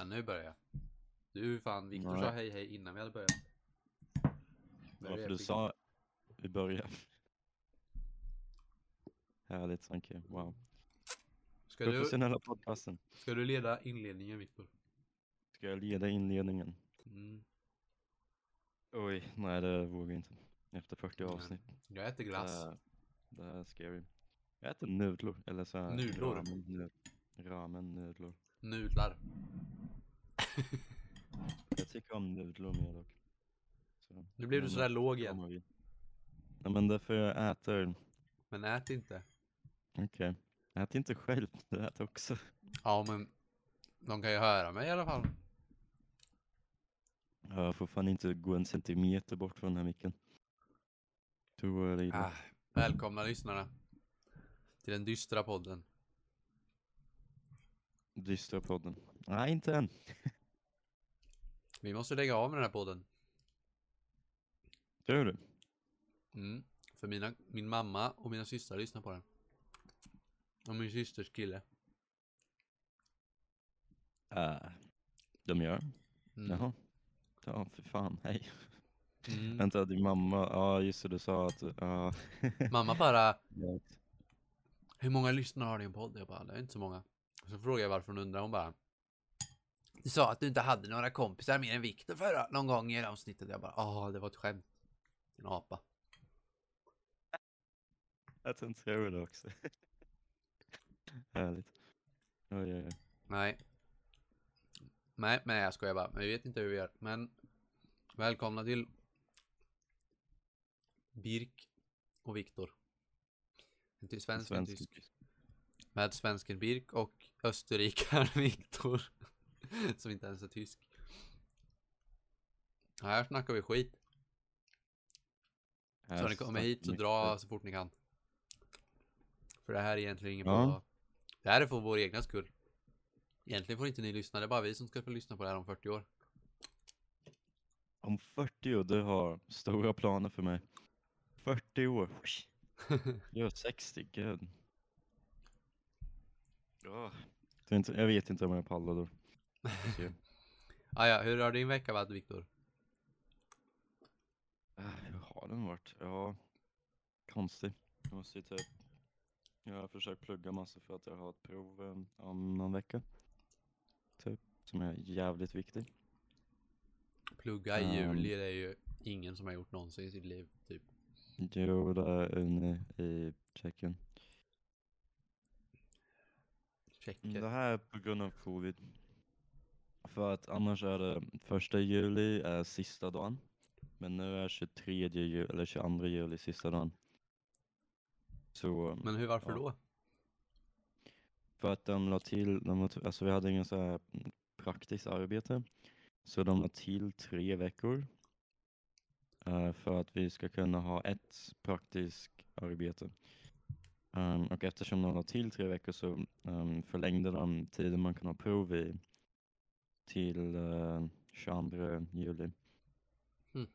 Ja, nu börjar jag. Du fan, Viktor sa hej hej innan vi hade börjat. Varför du sa i början. Härligt Sanke, wow. Ska du, podcasten. ska du leda inledningen Viktor? Ska jag leda inledningen? Mm. Oj, nej det vågar jag inte. Efter 40 Nej. avsnitt. Jag äter glass. Det, det här är scary. Jag äter nudlar, eller så här Nudlar? Ramen, nud, ramen nudlar. Nudlar. Jag tycker om nudlar mer dock. Så, Nu blev du men sådär låg igen. Nej men därför jag äter, Men ät inte. okej. Ät inte själv, du äter också. Ja men de kan ju höra mig i alla fall. Jag får fan inte gå en centimeter bort från den här micken. Det. Ah, välkomna lyssnarna. Till den dystra podden. Dystra podden. Nej, inte än. Vi måste lägga av med den här podden. Tror du? Mm. För mina, min mamma och mina systrar lyssnar på den. Och min systers kille. Uh, de gör? Mm. Jaha. Ja, för fan, hej. Mm. Vänta, din mamma, ja just det, du sa att, ja. Mamma bara, hur många lyssnare har din podd? Jag bara, det är inte så många. Så frågade jag varför hon undrar, hon bara, du sa att du inte hade några kompisar mer än Viktor förra, någon gång i avsnittet. Jag bara, ah det var ett skämt. En apa. Att hon tror det också. Härligt. Oj, oj, oj. Nej. Nej, nej jag skojar bara. Men vi vet inte hur vi gör. Men välkomna till Birk och Viktor. En svensk, en tysk. Med svensken Birk och österrikaren Viktor. Som inte ens är tysk. Här snackar vi skit. Så Här ni kommer hit så dra så fort ni kan. För det här är egentligen ingen Ja. på... Det här är för vår egna skull. Egentligen får inte ni lyssna, det är bara vi som ska få lyssna på det här om 40 år. Om 40 år, du har stora planer för mig. 40 år. Jag är 60, gud. Ja. Jag, vet inte om jag pallar då. Ah, ja, hur har din vecka varit Viktor? Äh, Hur har den varit? Ja, konstig. Jag måste ju typ, jag har försökt plugga massor för att jag har ett prov om någon vecka. Typ, som är jävligt viktig. Plugga i Ehm. juli, det är ju ingen som har gjort någonsin i sitt liv, typ. Jo, det är Uni i Tjeckien. Tjecker. Det här är på grund av covid. För att annars är det första juli är sista dagen. Men nu är 23 juli, eller 22 juli sista dagen. Så Men hur, varför Ja. då? För att de la till, de la till alltså vi hade ingen så här praktiskt arbete. Så de la till tre veckor. eh, för att vi ska kunna ha ett praktiskt arbete. Ehm, och eftersom de la till tre veckor så um, förlängde de tiden man kan ha prov i till uh, 22 juli. Mm.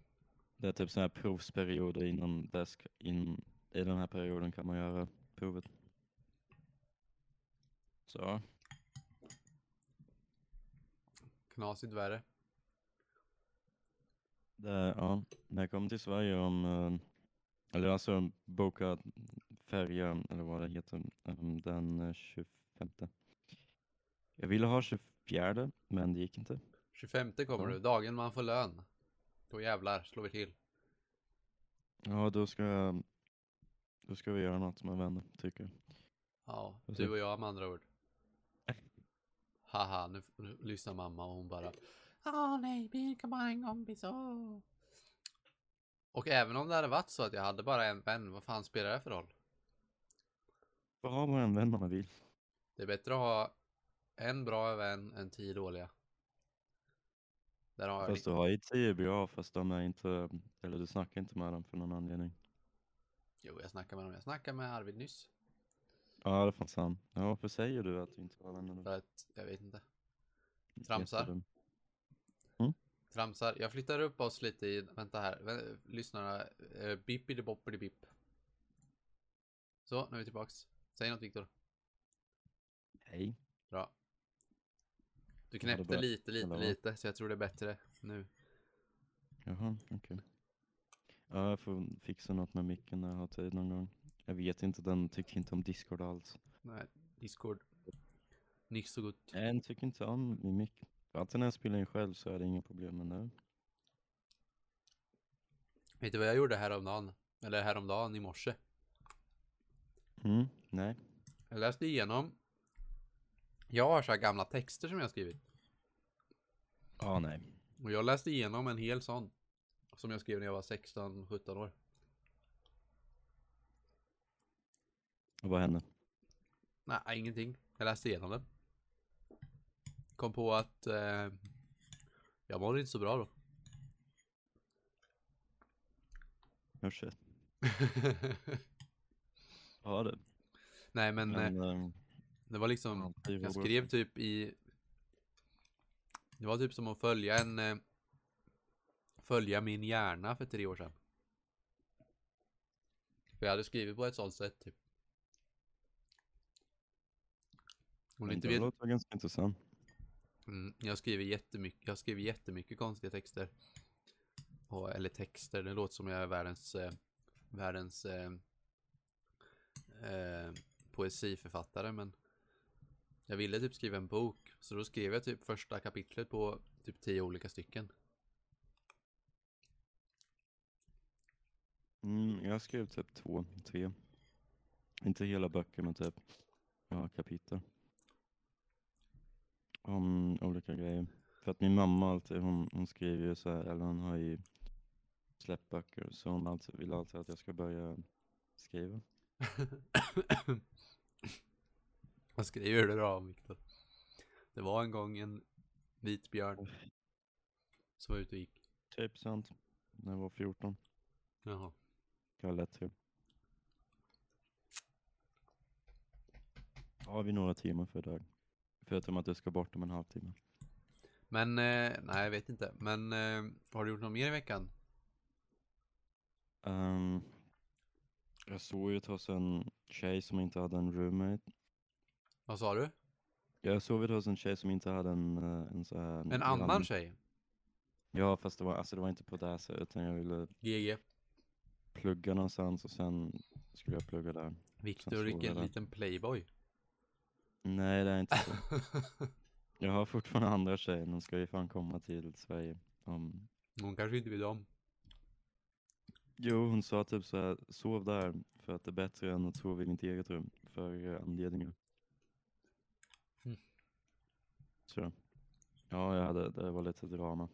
Det är typ så här provsperioder innan det ska, in, i den här perioden kan man göra provet. Så. Knasigt värre. Det, ja, när jag kom till Sverige om, eh, eller alltså boka färja, eller vad det heter, em, den eh, 25. Jag ville ha 24, men det gick inte. 25 kommer Ja. du, dagen man får lön. Då jävlar slår vi till. Ja, då ska jag, då ska vi göra något med vänner, tycker jag. Ja, du och jag med andra ord. Haha, nu, nu lyssnar mamma och hon bara Ja nej, vi kan bara en kompis, åh. Och även om det hade varit så att jag hade bara en vän, vad fan spelar det för roll? Får ha bara en vän man vill. Det är bättre att ha en bra vän än tio dåliga. Där har Fast du har ju tio bra, fast de är inte, eller du snackar inte med dem för någon anledning. Jo, jag snackade med dem. Jag snackade med Arvid nyss. Ja, det är fan sant. Ja, varför säger du att du inte har vänner? För att, jag vet inte. Tramsar. Jättedum. Tramsar. Jag flyttar upp oss lite i, vänta här, lyssnarna. Uh, Bippidi boppidi bipp. Så, nu är vi tillbaks. Säg något Viktor. Hej. Bra. Du knäppte lite, lite, vad? lite, så jag tror det är bättre nu. Jaha, okej. Ja, jag får fixa något med micken när jag har tid någon gång. Jag vet inte, den tycker inte om Discord alls. Nej, Discord. Nicht så gott. Nej, den tycker inte om min mick. Alltid när jag spelar in själv så är det inga problem med det. Vet du vad jag gjorde häromdagen? Eller häromdagen i morse? Mm, nej. Jag läste igenom. Jag har så här gamla texter som jag har skrivit. Ja, nej. Och jag läste igenom en hel sån. Som jag skrev när jag var 16-17 år. Och vad hände? Nej, ingenting. Jag läste igenom den. Kom på att eh, jag mådde inte så bra då. Oh, shit. Ja, det. Nej men, eh, Men, ehm, det var liksom Jag skrev typ i Det var typ som att följa en eh, Följa min hjärna för tre år sedan För jag hade skrivit på ett sånt sätt typ Om inte det vet låter ganska intressant. mm, Jag skriver jättemycket Jag skriver jättemycket konstiga texter och, Eller texter, det låter som jag är världens eh, Världens eh, eh, Poesiförfattare men Jag ville typ skriva en bok Så då skrev jag typ första kapitlet på Typ tio olika stycken Mm, jag skrev typ två, tre. Inte hela böcker men typ ja, kapitel. Om olika grejer. För att min mamma alltid, hon, hon skriver ju så här, eller hon har ju släppt böcker. Så hon alltid, vill alltid att jag ska börja skriva. Vad skriver du då om Viktor? Det var en gång en vit björn Som var ute och gick Typ sant. När jag var 14. Jaha Jag har lätt till. Har vi några timmar för idag? Förutom att du ska bort om en halvtimme. Men, eh, nej jag vet inte Men eh, har du gjort något mer i veckan? Ehm, jag såg ut hos en tjej som inte hade en roommate. Vad sa du? Jag sov ut hos en tjej som inte hade en, eh, en så här... En annan granne. tjej? Ja, fast det var, alltså, det var inte på det här sättet, utan jag ville GG plugga någonstans och sen skulle jag plugga där. Viktor, såg vilken liten playboy Nej, det är inte så. jag har fortfarande andra tjejer, de ska ju fan komma till Sverige. Om... Hon kanske inte vill om Jo, hon sa typ så här, sov där för att det är bättre än att sova i ditt eget rum för eh, anledningar. Mm. Så. Ja, jag hade, det var lite drama.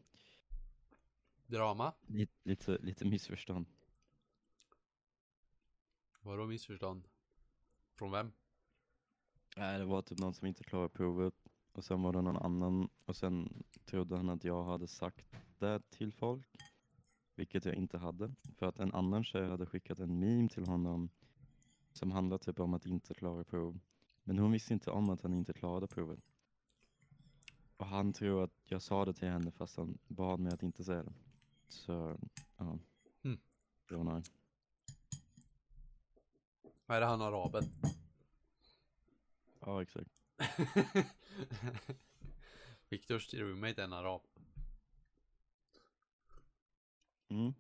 Drama? Lite, lite, lite missförstånd. Vadå missförstånd? Från vem? Nej, det var typ någon som inte klarade provet och sen var det någon annan och sen trodde han att jag hade sagt det till folk. Vilket jag inte hade. För att en annan tjej hade skickat en meme till honom som handlade typ om att inte klara prov. Men hon visste inte om att han inte klarade provet. Och han tror att jag sa det till henne fast han bad mig att inte säga det. Så, ja. Mm. Det var. Vad är det han araben? Ja, exakt. Viktors roommate är en arab Mm,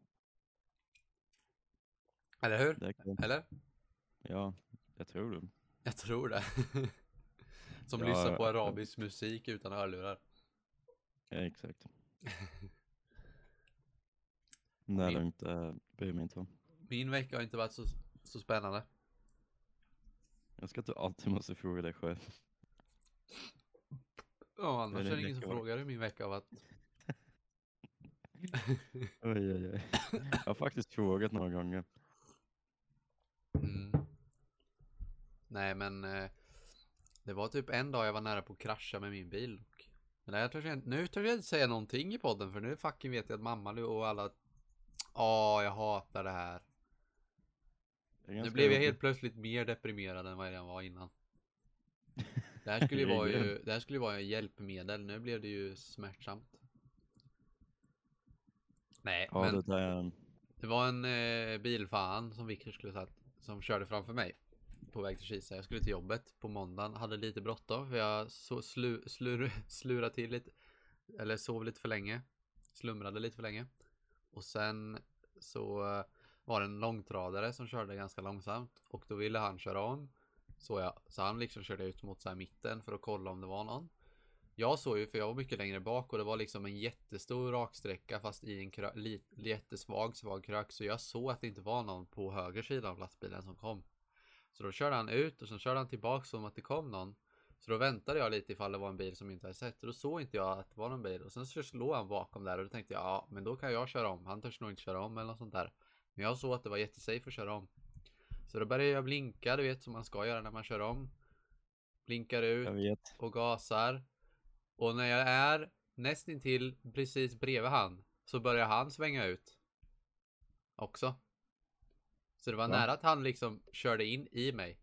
Eller hur? det. Eller? Ja, jag tror det. Jag tror det Som Ja, lyssnar på ja. arabisk musik utan hörlurar Ja, exakt. Det är Min- lugnt, det bryr mig inte om. Min vecka har inte varit så, så spännande Jag ska inte alltid måste fråga dig själv. Ja, annars Eller är det ingen som frågar hur min vecka har varit Oj, oj, oj. Jag har faktiskt frågat några gånger. mm. Nej men eh, Det var typ en dag jag var nära på att krascha med min bil och, men jag törs, jag- Nu törs jag inte säga någonting i podden för nu fucking vet jag att mamma och alla Ja, jag hatar det här Det Nu blev jag helt plötsligt mer deprimerad än vad jag redan var innan Det här skulle ju vara ju, det här skulle vara en hjälpmedel, nu blev det ju smärtsamt Nej, Ja, men det där, det var en eh, bilfan som Victor skulle sagt Som körde framför mig på väg till Kisa. Jag skulle till jobbet på måndagen. Hade lite bråttom för jag så slu, slur, slurade till lite. Eller sov lite för länge. Slumrade lite för länge. Och sen så eh, var det en långtradare som körde ganska långsamt. Och då ville han köra om. Så, jag, så han liksom körde ut mot så mitten för att kolla om det var någon. Jag såg ju, för jag var mycket längre bak och det var liksom en jättestor raksträcka fast i en krö- li- jättesvag, svag krök. Så jag såg att det inte var någon på höger sida av lastbilen som kom. Så då körde han ut och sen körde han tillbaka som att det kom någon. Så då väntade jag lite ifall det var en bil som inte hade sett. Och då såg inte jag att det var någon bil. Och sen så slog han bakom där och då tänkte jag ja, men då kan jag köra om. Han törs nog inte köra om eller något sånt där. Men jag såg att det var jättesafe att köra om. Så då började jag blinka, du vet som man ska göra när man kör om. Blinkar ut och gasar. Och när jag är nästintill precis bredvid han så börjar han svänga ut. Också. Så det var Va? nära att han liksom körde in i mig.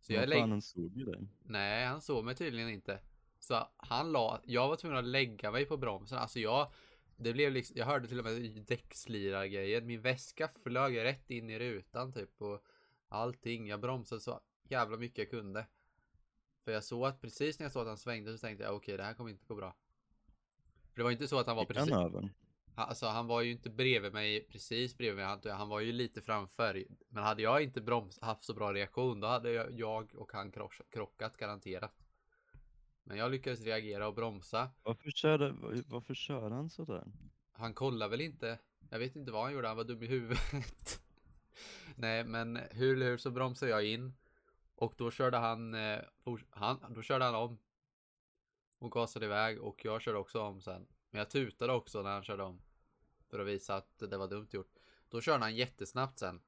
Så jag lägg... han såg ju dig. Nej, han såg mig tydligen inte. Så han la, jag var tvungen att lägga mig på bromsen. Alltså jag, det blev liksom, jag hörde till och med däckslirargrejen. Min väska flög rätt in i rutan typ och allting. Jag bromsade så jävla mycket jag kunde. För jag såg att precis när jag såg att han svängde så tänkte jag okej, det här kommer inte gå bra. För det var inte så att han var precis, han över? alltså han var ju inte bredvid mig, precis bredvid mig. Han, han var ju lite framför. Men hade jag inte broms, haft så bra reaktion, då hade jag, jag och han krock, krockat garanterat. Men jag lyckades reagera och bromsa. Varför körde, varför körde han sådär? Han kollade väl inte. Jag vet inte vad han gjorde, han var dum i huvudet. Nej, men hur eller hur så bromsade jag in. Och då körde han, eh, han, då körde han om. Och gasade iväg och jag körde också om sen. Men jag tutade också när han körde om. För att visa att det var dumt gjort. Då körde han jättesnabbt sen.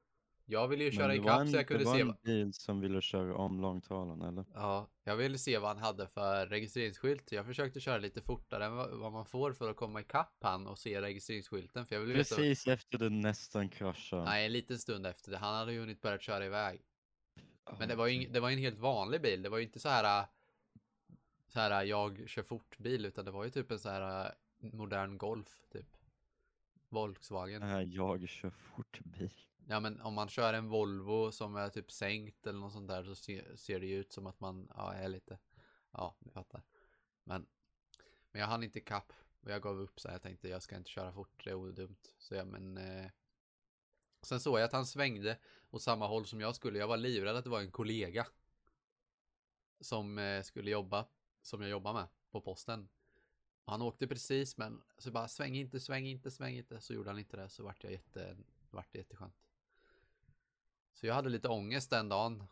Jag ville ju Men köra var ikapp en- så jag kunde Det var se. en bil som ville köra om långtradaren eller? Ja, jag ville se vad han hade för registreringsskylt. Jag försökte köra lite fortare än vad man får för att komma ikapp han och se registreringsskylten. För jag ville veta. Precis efter du nästan kraschade. Nej, en liten stund efter det. Han hade ju hunnit börja köra iväg. Men det var ju det var en helt vanlig bil. Det var ju inte så här. Så här jag kör fort bil utan det var ju typ en så här modern Golf typ. Volkswagen. Jag kör fort bil. Ja men om man kör en Volvo som är typ sänkt eller något sånt där så ser, ser det ju ut som att man ja, är lite. Ja, ni fattar. Men. Men jag hann inte kapp och jag gav upp så här. Jag tänkte jag ska inte köra fort. Det är odumt. Så jag men. Eh, sen såg jag att han svängde åt samma håll som jag skulle. Jag var livrädd att det var en kollega. Som eh, skulle jobba. Som jag jobbar med på posten. Och han åkte precis men så bara sväng inte, sväng inte, sväng inte. Så gjorde han inte det så vart jag jätte, vart det jätteskönt. Så jag hade lite ångest den dagen.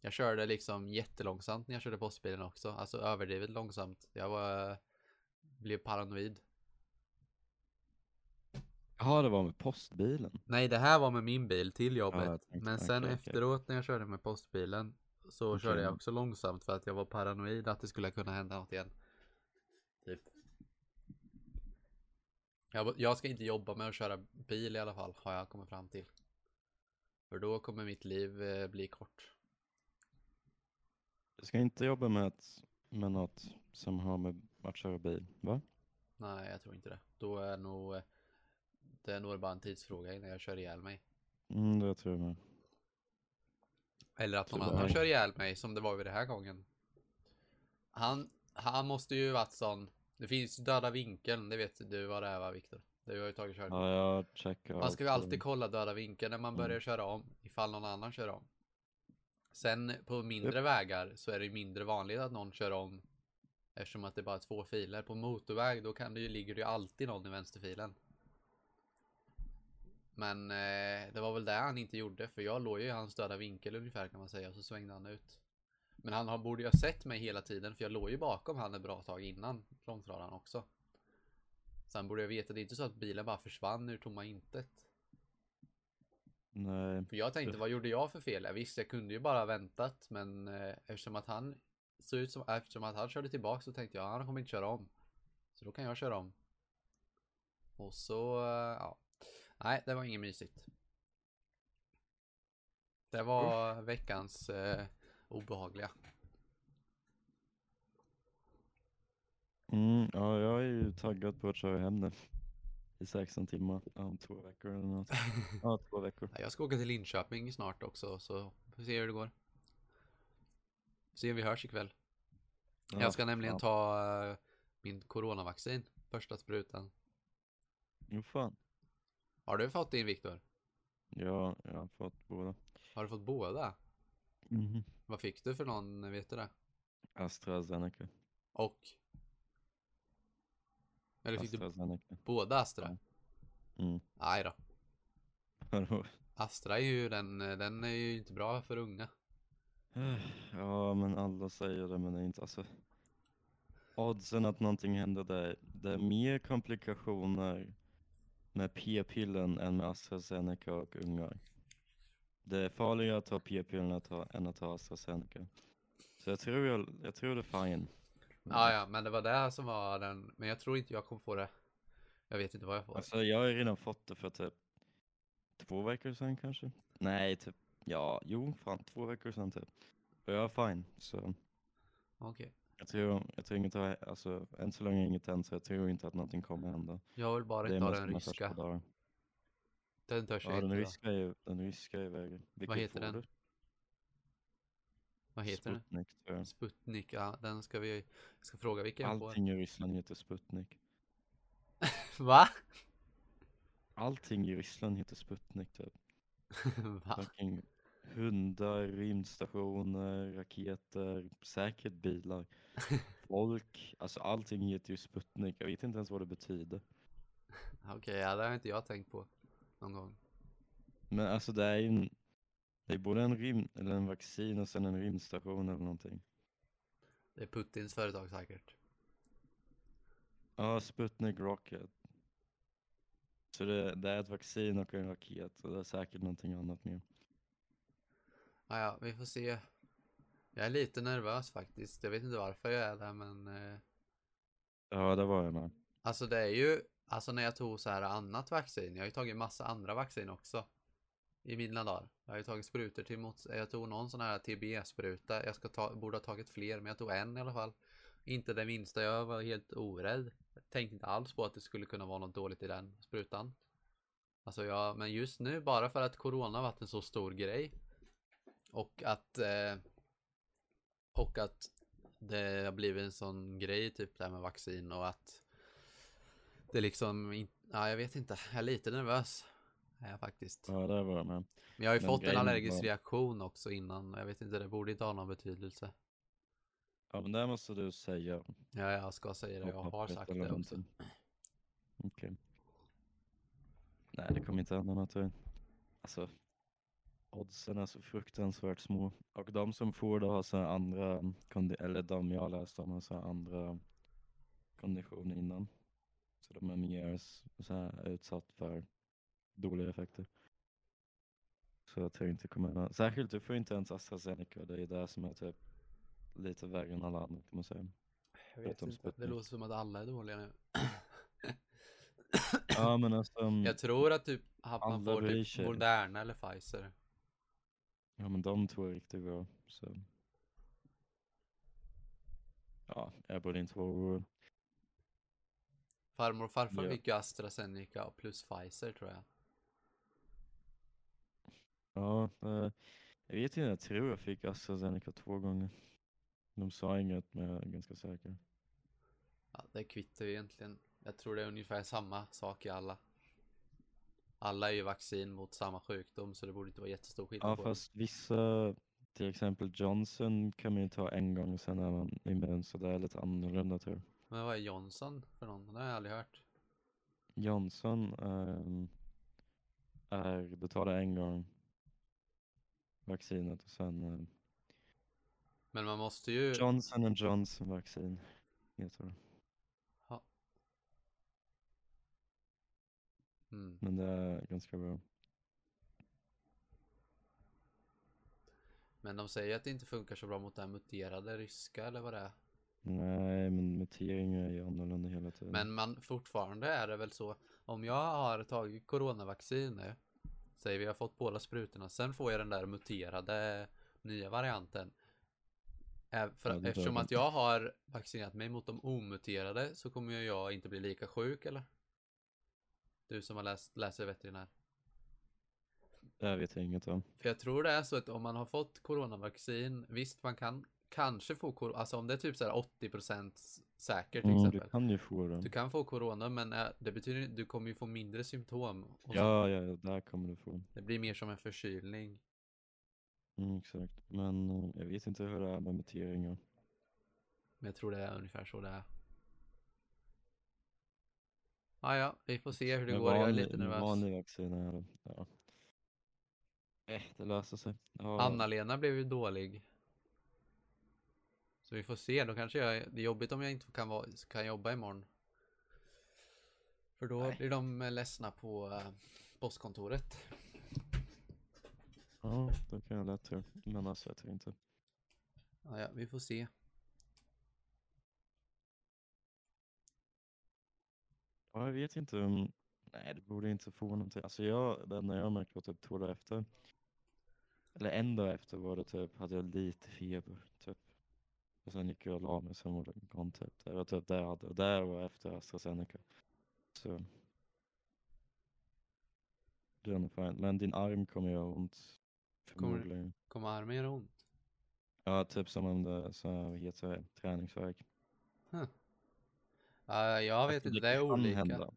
Jag körde liksom jättelångsamt när jag körde postbilen också. Alltså överdrivet långsamt. Jag var, blev paranoid. Ja, det var med postbilen. Nej, det här var med min bil till Ja, jobbet. tänkte- Men sen okej. efteråt när jag körde med postbilen så Okej. körde jag också långsamt för att jag var paranoid att det skulle kunna hända något igen. Typ. Jag, jag ska inte jobba med att köra bil i alla fall, har jag kommit fram till. För då kommer mitt liv eh, bli kort. Jag ska inte jobba med, att, med något som har med att köra bil, va? Nej, jag tror inte det. Då är nog eh, det är nog bara en tidsfråga innan jag kör ihjäl mig. Mm, det tror jag med. Eller att någon Tyvärr. annan kör ihjäl mig som det var vid den här gången. Han, han måste ju varit sån. Det finns ju döda vinkeln, det vet du vad det är va Viktor? Du har ju tagit körkort. Ja, jag checkar Man ska ju allt, alltid kolla döda vinkeln när man Mm. börjar köra om. Ifall någon annan kör om. Sen på mindre vägar så är det ju mindre vanligt att någon kör om. Eftersom att det bara är två filer. På motorväg då kan det ju, ligger det ju alltid någon i vänsterfilen. Men eh, det var väl det han inte gjorde. För jag låg ju i hans döda vinkel ungefär kan man säga. Och så svängde han ut. Men han borde ju ha sett mig hela tiden. För jag låg ju bakom han ett bra tag innan långtradaren också. Sen borde jag veta, det är inte så att bilen bara försvann ur tomma intet. Nej, För jag tänkte, vad gjorde jag för fel? Jag visste, jag kunde ju bara väntat, men eh, eftersom att han såg ut som, eftersom att han körde tillbaka så tänkte jag, han kommer inte köra om. Så då kan jag köra om. Och så, eh, ja. Nej, det var inget mysigt. Det var veckans eh, obehagliga. mm, ja, jag är ju taggad på att köra hem nu. I 16 timmar, ja, om två veckor eller något. Ja, två veckor. Jag ska åka till Linköping snart också, så får se hur det går. Se om vi hörs ikväll. Ja, jag ska nämligen fan. ta eh, min coronavaccin. Första sprutan. Jo fan. Har du fått din Viktor? Ja, jag har fått båda. Har du fått båda? Mhm. Vad fick du för någon, vet du det? AstraZeneca. Och? Eller fick du AstraZeneca. båda Astra? Mm. Nej då. Vadå? Astra är ju den, den är ju inte bra för unga. Ja, men alla säger det, men det är inte alltså. Oddsen att någonting händer där, det är mer komplikationer med p-pillen än med AstraZeneca och ungar. Det är farligare att ta p-pillen att ta- än att ta AstraZeneca. Så jag tror, jag, jag tror det är fine. Ja, ja, men det var det som var den. Men jag tror inte jag kommer få det. Jag vet inte vad jag får. Alltså jag har redan fått det för typ två veckor sedan kanske. Nej, typ, ja, jo, fan två veckor sedan typ. Och jag är fine, så Okej. Jag tror, jag tror inget har, alltså än så länge inget hänt så jag tror inte att någonting kommer hända. Jag vill bara inte ha mest den första ryska. Den törs jag Ja, den inte. då. ryska är den ryska är vägen. Vilket heter får den? du? Vad heter den? Sputnik, tror jag. Sputnik, ja den ska vi, jag ska fråga vilken jag får. Allting i Ryssland heter Sputnik. Va? Allting i Ryssland heter Sputnik typ. Va? Fucking hundar, rymdstationer, raketer, säkert bilar. Folk, alltså allting heter ju Sputnik. Jag vet inte ens vad det betyder. Okej, ja det har inte jag tänkt på någon gång. Men alltså det är ju en, det är både en rym, eller en vaccin och sen en rymdstation eller någonting. Det är Putins företag säkert. Ja, Sputnik Rocket. Så det, det är ett vaccin och en raket och det är säkert någonting annat mer. Ja, ja, vi får se. Jag är lite nervös faktiskt. Jag vet inte varför jag är det, men eh, Ja, det var jag med. alltså det är ju, alltså när jag tog så här annat vaccin. Jag har ju tagit massa andra vaccin också i mina dagar. Jag har ju tagit sprutor till mot, jag tog någon sån här TB-spruta. Jag ska ta, borde ha tagit fler, men jag tog en i alla fall. Inte det minsta, jag var helt orädd. Jag tänkte inte alls på att det skulle kunna vara något dåligt i den sprutan. Alltså jag, men just nu bara för att corona varit en så stor grej. Och att eh, och att det har blivit en sån grej typ det här med vaccin och att det liksom in, ja jag vet inte, jag är lite nervös. Är jag faktiskt. Ja, det var jag med. Men jag har ju Men fått en allergisk var- reaktion också innan. Jag vet inte, det borde inte ha någon betydelse. Ja, men det måste du säga. Ja, jag ska säga det. Jag har sagt det också. Okej. Nej, det kommer inte hända något. Alltså, oddsen är så fruktansvärt små. Och de som får det har så andra, eller de jag läst om har så andra konditioner innan. Så de är mer så här utsatt för dåliga effekter. Så jag tror inte kommer. Särskilt du får inte ens AstraZeneca. Det är det som är typ lite värre än alla andra kan man säga. Jag vet inte. Det Det låter som att alla är dåliga nu. Ja men alltså. Jag tror att typ att man får typ. Moderna eller Pfizer. Ja men de två är riktigt bra. Så. Ja, jag borde inte vara orolig. Farmor och farfar Ja. fick ju AstraZeneca plus Pfizer tror jag. Ja, eh, jag vet inte, jag tror jag fick AstraZeneca två gånger. De sa inget men jag är ganska säker. Ja, det kvittar ju egentligen. Jag tror det är ungefär samma sak i alla. Alla är ju vaccin mot samma sjukdom så det borde inte vara jättestor skillnad Ja på det. fast vissa, till exempel Johnson kan man ju ta en gång och sen är man immun så det är lite annorlunda tror jag. Men vad är Johnson för någon? Det har jag aldrig hört. Johnson ehm, är, du tar det en gång vaccinet och sen eh, Men man måste ju... Johnson and Johnson vaccin heter det. Mm. Men det är ganska bra. Men de säger att det inte funkar så bra mot den muterade ryska eller vad det är. Nej, men muteringar är ju annorlunda hela tiden. Men man fortfarande är det väl så. Om jag har tagit coronavaccin nu. Säger vi har fått båda sprutorna. Sen får jag den där muterade nya varianten. För, Ja, eftersom att jag har vaccinerat mig mot de omuterade så kommer jag inte bli lika sjuk eller? Du som har läst, läser veterinär. Det här vet jag inget om. För jag tror det är så att om man har fått coronavaccin, visst man kan kanske få corona, alltså om det är typ så här 80% säkert till Mm, du exempel. kan ju få det. Du kan få corona men eh, det betyder du kommer ju få mindre symptom. Ja, ja, där kommer du få. Det blir mer som en förkylning. Mm, exakt. Men eh, jag vet inte hur det är med muteringar. Men jag tror det är ungefär så det är. Ah, ja, vi får se hur det Med går. Jag är lite nervös. Vanlig vaccin är det. Ja. Eh, det löser sig. Ja, Anna-Lena blev ju dålig. Så vi får se. Då kanske jag, det är jobbigt om jag inte kan, vara, kan jobba imorgon. För då Nej. blir de eh, ledsna på eh, postkontoret. ja, då kan jag lätt tro. Men alltså jag tror inte. Ah, ja, vi får se. Ja, jag vet inte. Nej, det borde inte få någonting. Alltså jag, det enda jag märkte var typ två dagar efter. Eller en dag efter var det typ, hade jag lite feber typ. Och sen gick jag och la mig, sen var det gone typ. Det var typ det jag hade. Och där var efter AstraZeneca. Så. Det är nog fint. Men din arm kommer göra ont. Kommer-. Kommer armen göra ont? Ja, typ som om det så heter träningsvärk. Ah, jag vet Alltså, inte, det är kan olika. Hända.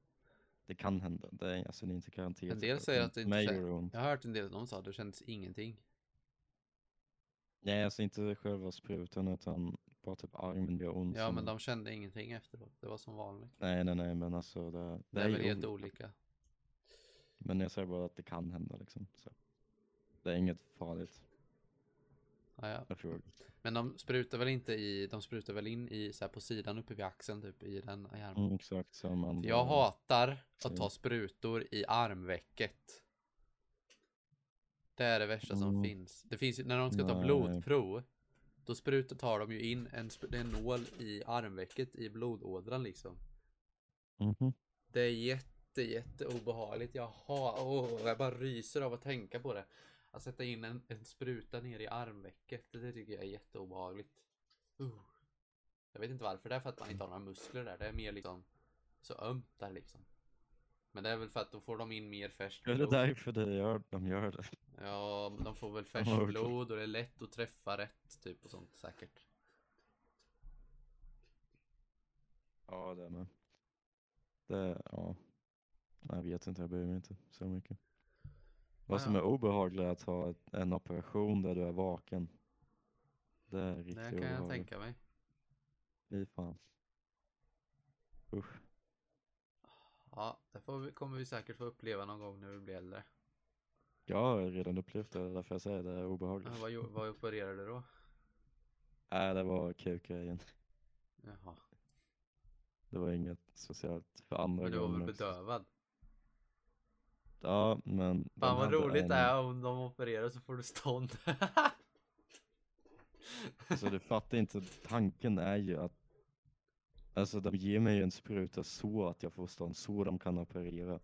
Det kan hända. Det är, alltså, det är inte garanterat. En del säger att det inte mig kä- gör det ont. Jag har hört en del, de sa att det kändes ingenting. Nej, alltså inte själva sprutan utan bara typ armen gör ont. Ja, men de kände ingenting efteråt. Det var som vanligt. Nej, nej, nej, men alltså det, det, Det är väl helt olika. Men jag säger bara att det kan hända liksom. Så. Det är inget farligt. Ja. Frågar. Men de sprutar väl inte i, de sprutar väl in i så här på sidan uppe vid axeln typ i den i armen. Mm, exakt som andra. Jag hatar att ta sprutor i armvecket. Det är det värsta som Mm. finns. Det finns när de ska ta Nej. blodprov. Då sprutar tar de ju in en, en nål i armvecket i blodådran liksom. Mhm. Det är jätte, jätte obehagligt. Jag har, åh, jag bara ryser av att tänka på det. Att sätta in en, en spruta ner i armvecket, det tycker jag är jätteobehagligt. Uh. Jag vet inte varför, det är för att man inte har några muskler där. Det är mer liksom så ömt där liksom. Men det är väl för att då får de in mer färskt Är det blod. därför det gör, de gör det? Ja, de får väl färskt blod och det är lätt att träffa rätt typ och sånt säkert. Ja, det med. Det, ja. Jag vet inte, jag bryr mig inte så mycket. Vad Ja, som ja. är obehagligt är att ha ett, en operation där du är vaken. Det är riktigt Det kan jag obehagligt. tänka mig. Fy fan. Usch. Ja, det vi, kommer vi säkert få uppleva någon gång när vi blir äldre. Jag har redan upplevt det, därför jag säger det är Ja, obehagligt. vad, gjo- vad opererade du då? Nej, det var kukgrejen. Jaha. Det var inget socialt för andra Men du var väl bedövad? Ja, men... Fan vad roligt det är om de opererar så får du stånd. Alltså du fattar inte, tanken är ju att Alltså de ger mig en spruta så att jag får stånd, så de kan operera.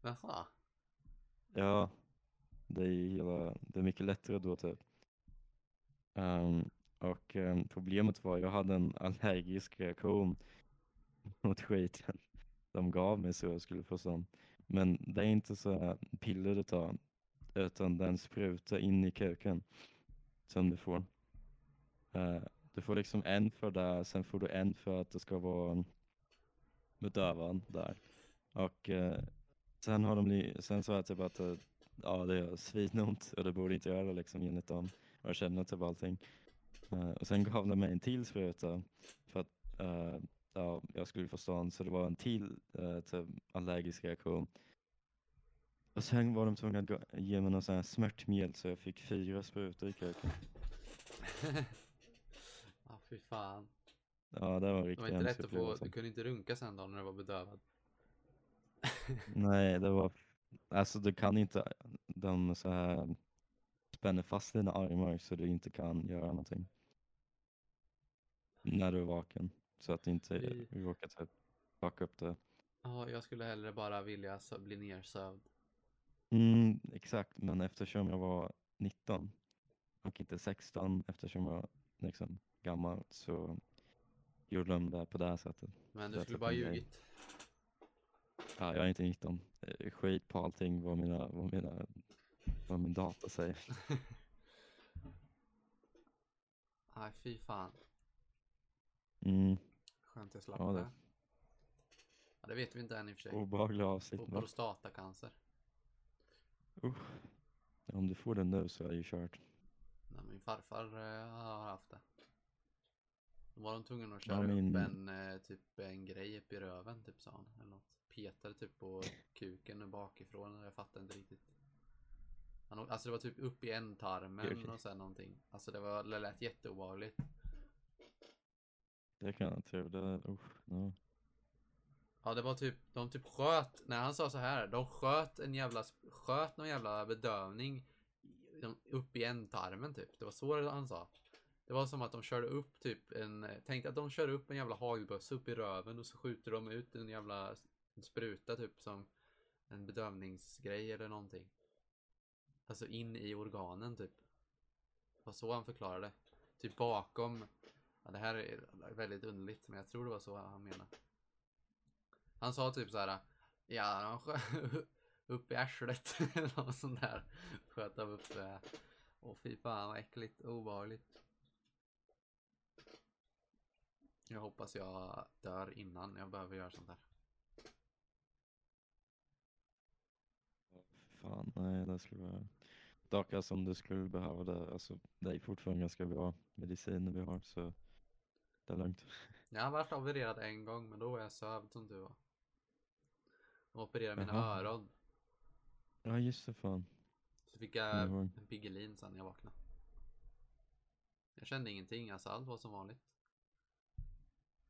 Jaha. Ja, det är hela, det är mycket lättare då typ. Ehm, och ehm, problemet var, jag hade en allergisk reaktion mot skiten. De gav mig så jag skulle få stånd. Men det är inte så här piller du tar, utan den spruta in i kuken som du får. Uh, du får liksom en för det, sen får du en för att det ska vara mm, bedövad där. Och uh, sen har de, li- sen sa jag typ att uh, ja det gör svinont och det borde inte göra liksom enligt dem. Och jag känner typ allting. Och sen gav de mig en till spruta för att ja, jag skulle få stånd så det var en till eh, typ allergisk reaktion. Och sen var de tvungna att ge mig någon sån här smärtmedel så jag fick fyra sprutor i kuken. Ja, fy fan. Ja det var Det riktigt var inte lätt att få, du kunde inte runka sen då när du var bedövad. Nej, det var, alltså du kan inte, de så här spänner fast dina armar så du inte kan göra någonting. När du är vaken. Så att inte Fy. råkar typ fucka upp det. Ja, jag skulle hellre bara vilja bli nersövd. Mm, exakt, men eftersom jag var 19 och inte 16 eftersom jag var liksom gammal så gjorde de det på det här sättet. Men du skulle bara ljugit. Ja, jag är inte 19. Eh, Skit på allting vad mina, vad mina, vad min data säger. Nej, fy fan. Mm, Skönt jag Ja, slapp det-. Ja, det vet vi inte än i och för sig. obehaglig avsikt. Och prostatacancer. Usch. Om du får den nu så är det ju kört. Nej, min farfar eh, har haft det. Då var de tvungna att Ja, köra min- upp en, eh, typ en grej upp i röven, typ sa han. Eller något. Petade typ på kuken bakifrån. Jag fattar inte riktigt. Han, alltså det var typ upp i ändtarmen Okej, okej. och sen någonting. Alltså det var, det lät jätteobehagligt. Det kan jag tro. Det, usch. Ja. Ja det var typ, de typ sköt, när han sa så här, de sköt en jävla, sköt någon jävla bedövning upp i ändtarmen typ. Det var så han sa. Det var som att de körde upp typ en, tänk att de kör upp en jävla hagelbössa upp i röven och så skjuter de ut en jävla en spruta typ som en bedövningsgrej eller någonting. Alltså in i organen typ. Det var så han förklarade. Typ bakom, ja det här är väldigt underligt men jag tror det var så han menade. Han sa typ så här. Ja, han sköt upp i arslet eller något sånt där. Sköt de upp. eh, Åh fy fan vad äckligt, obehagligt. Jag hoppas jag dör innan jag behöver göra sånt här. Fan, nej det skulle vara... Dock alltså om du skulle behöva det, alltså det är fortfarande ganska bra mediciner vi har så det är lugnt. Jag har varit opererad en gång men då var jag sövd som du var. De opererade mina Jaha. öron. Ja just det fan. Så fick jag en Piggelin sen när jag vaknade. Jag kände ingenting, alltså allt var som vanligt.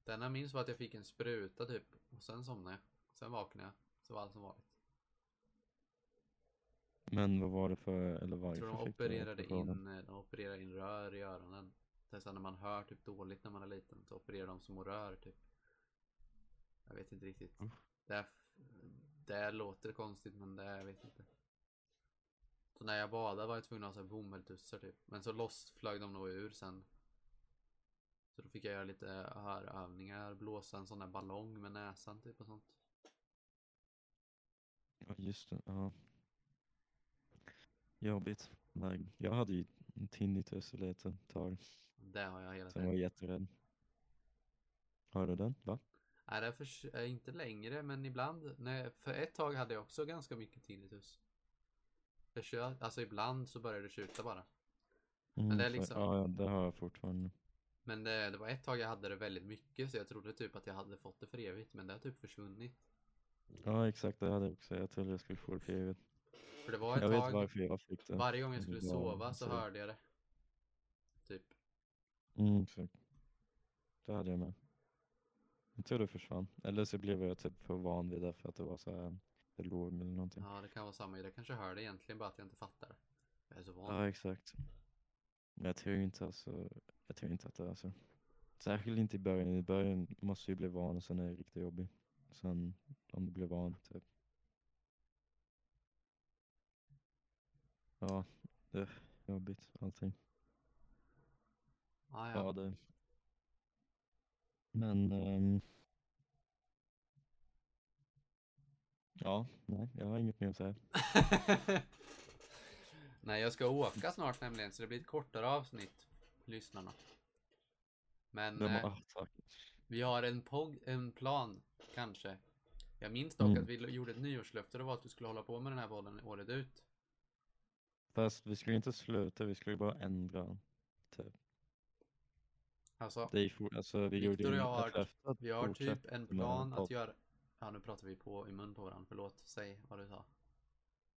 Det enda jag minns var att jag fick en spruta typ. Och sen somnade jag. Sen vaknade jag. Så var allt som vanligt. Men vad var det för, eller Jag varför tror de fick du opererade in, eh, de opererade in rör i öronen. Det är så när man hör typ dåligt när man är liten. Så opererar de små rör typ. Jag vet inte riktigt. Usch. Det, är det låter konstigt men det, jag vet inte. Så när jag badade var jag tvungen att ha bomullstussar typ. Men så loss flög de nog ur sen. Så då fick jag göra lite hörövningar, blåsa en sån där ballong med näsan typ och sånt. Ja just det, ja. Jobbigt. Nej, jag hade ju tinnitus eller ett tag, Det har jag hela var tiden. jag jätterädd. Har du den? Va? Nej, det är för, inte längre, men ibland. Nej, för ett tag hade jag också ganska mycket tinnitus. Kör, alltså ibland så börjar det tjuta bara. Mm, det är liksom- Ja, ja, det har jag fortfarande. Men det, det var ett tag jag hade det väldigt mycket så jag trodde typ att jag hade fått det för evigt. Men det har typ försvunnit. Ja exakt, det hade jag också. Jag trodde jag skulle få det för evigt. För det var ett Jag vet tag, varför jag fick det. varje gång jag skulle var sova så. hörde jag det. Typ. Mm, exakt. Det hade jag med. Jag tror det försvann. Eller så blev jag typ för van vid det för att det var så här, det låg eller någonting. Ja, det kan vara samma. Jag kanske hör det egentligen bara att jag inte fattar det. Jag är så van. Ja, exakt. Men jag tror inte alltså, jag tror inte att det är så. Särskilt inte i början. I början måste ju bli van och sen är det riktigt jobbigt. Sen om du blir van typ. Ja, det är jobbigt allting. Ah, Ja, ja. Men ehm, Ja, nej, jag har inget mer att säga. Nej, jag ska åka snart nämligen så det blir ett kortare avsnitt. Lyssnarna. Men De, eh, vi har en, en plan, kanske. Jag minns dock Mm. att vi gjorde ett nyårslöfte. Det var att du skulle hålla på med den här podden året ut. Fast vi skulle inte sluta, vi skulle bara ändra. Typ. Alltså, Det är for, alltså, vi Victor och jag har- vi har typ en plan att göra... Ja, nu pratar vi på i mun på varandra. Förlåt, säg vad du sa.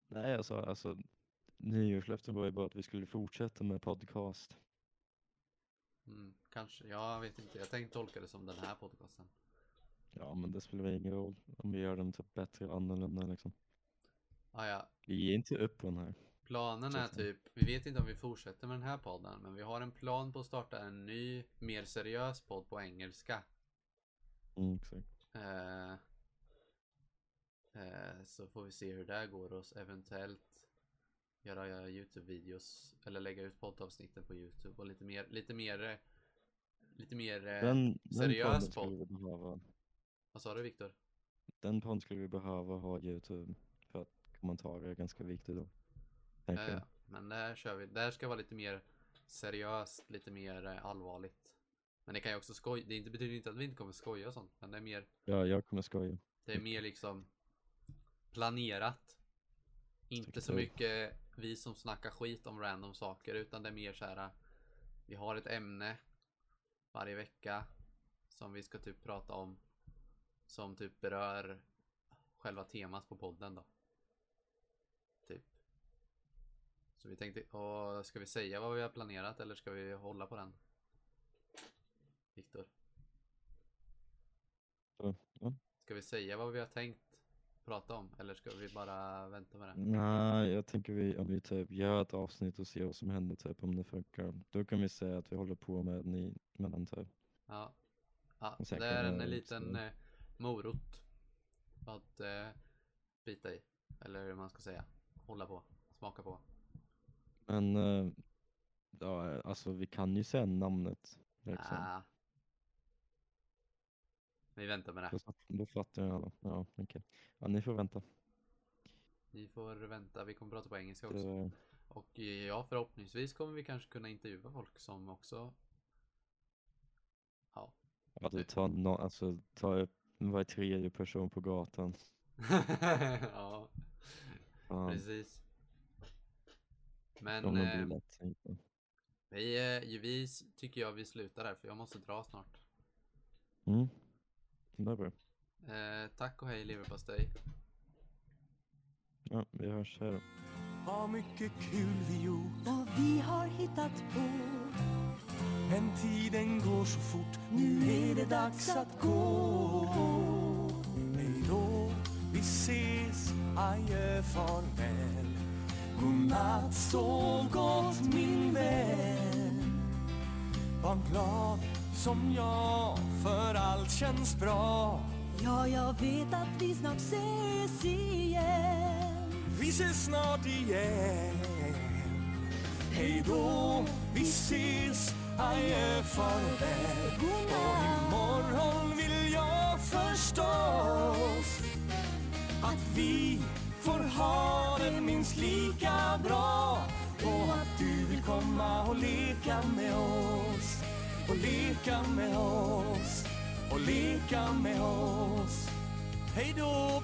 Nej, jag sa alltså nyårslöftet var ju bara att vi skulle fortsätta med podcast. Mm, kanske, jag vet inte. Jag tänkte tolka det som den här podcasten. Ja, men det spelar väl ingen roll om vi gör den typ bättre och annorlunda liksom. Ah, ja, Vi ger inte upp på den här. Planen är typ, vi vet inte om vi fortsätter med den här podden, men vi har en plan på att starta en ny, mer seriös podd på engelska. Mm, exakt. Eh, eh, så får vi se hur det går och eventuellt göra Youtube-videos eller lägga ut poddavsnitten på Youtube och lite mer, lite mer, lite mer, eh, Den, den seriös skulle podd. behöva. vad sa du Viktor? Den podden skulle vi behöva ha Youtube för att kommentarer är ganska viktigt då. Tänker jag. Men där kör vi, där ska vara lite mer seriöst, lite mer eh, allvarligt. Men det kan ju också skoja, det betyder inte att vi inte kommer skoja och sånt, men det är mer, Ja, jag kommer skoja. det är mer liksom planerat. Inte så mycket vi som snackar skit om random saker, utan det är mer så här. Vi har ett ämne varje vecka som vi ska typ prata om. Som typ berör själva temat på podden då. Typ. Så vi tänkte, och ska vi säga vad vi har planerat eller ska vi hålla på den? Viktor, ska vi säga vad vi har tänkt prata om eller ska vi bara vänta med det? Nej, jag tänker vi, om vi typ gör ett avsnitt och ser vad som händer typ om det funkar. Då kan vi säga att vi håller på med, ni, med den typ. Ja. ja det är kan en det liten eh, morot att eh, bita i. Eller hur man ska säga. Hålla på. Smaka på. Men eh, ja, alltså vi kan ju säga namnet. Liksom. Ah. Vi väntar med det. Då, då fattar jag alla. Ja, okej. Ja, ni får vänta. Vi får vänta. Vi kommer prata på engelska också. Det, Och eh, ja, förhoppningsvis kommer vi kanske kunna intervjua folk som också... Ja. du tar, no, alltså, upp var tredje person på gatan. ja, Fan, precis. Men eh, vi, eh, vi tycker jag vi slutar där för jag måste dra snart. Mm. Det är bra. Eh, tack och hej leverpastej. Ja, vi hörs här. Har mycket kul vi gjort vad vi har hittat på. Men tiden går så fort Nu är det dags att gå Hej då, vi ses Adjö, farväl Godnatt, sov gott min vän. Var glad som jag För allt känns bra. Ja, jag vet att vi snart ses igen. Vi ses snart igen. Hej då, vi ses. Adjö, farväl. Och imorgon vill jag förstås Att vi får ha det minst lika bra. Och att du vill komma och leka med oss. Och leka med oss. Och leka med oss. Hej då!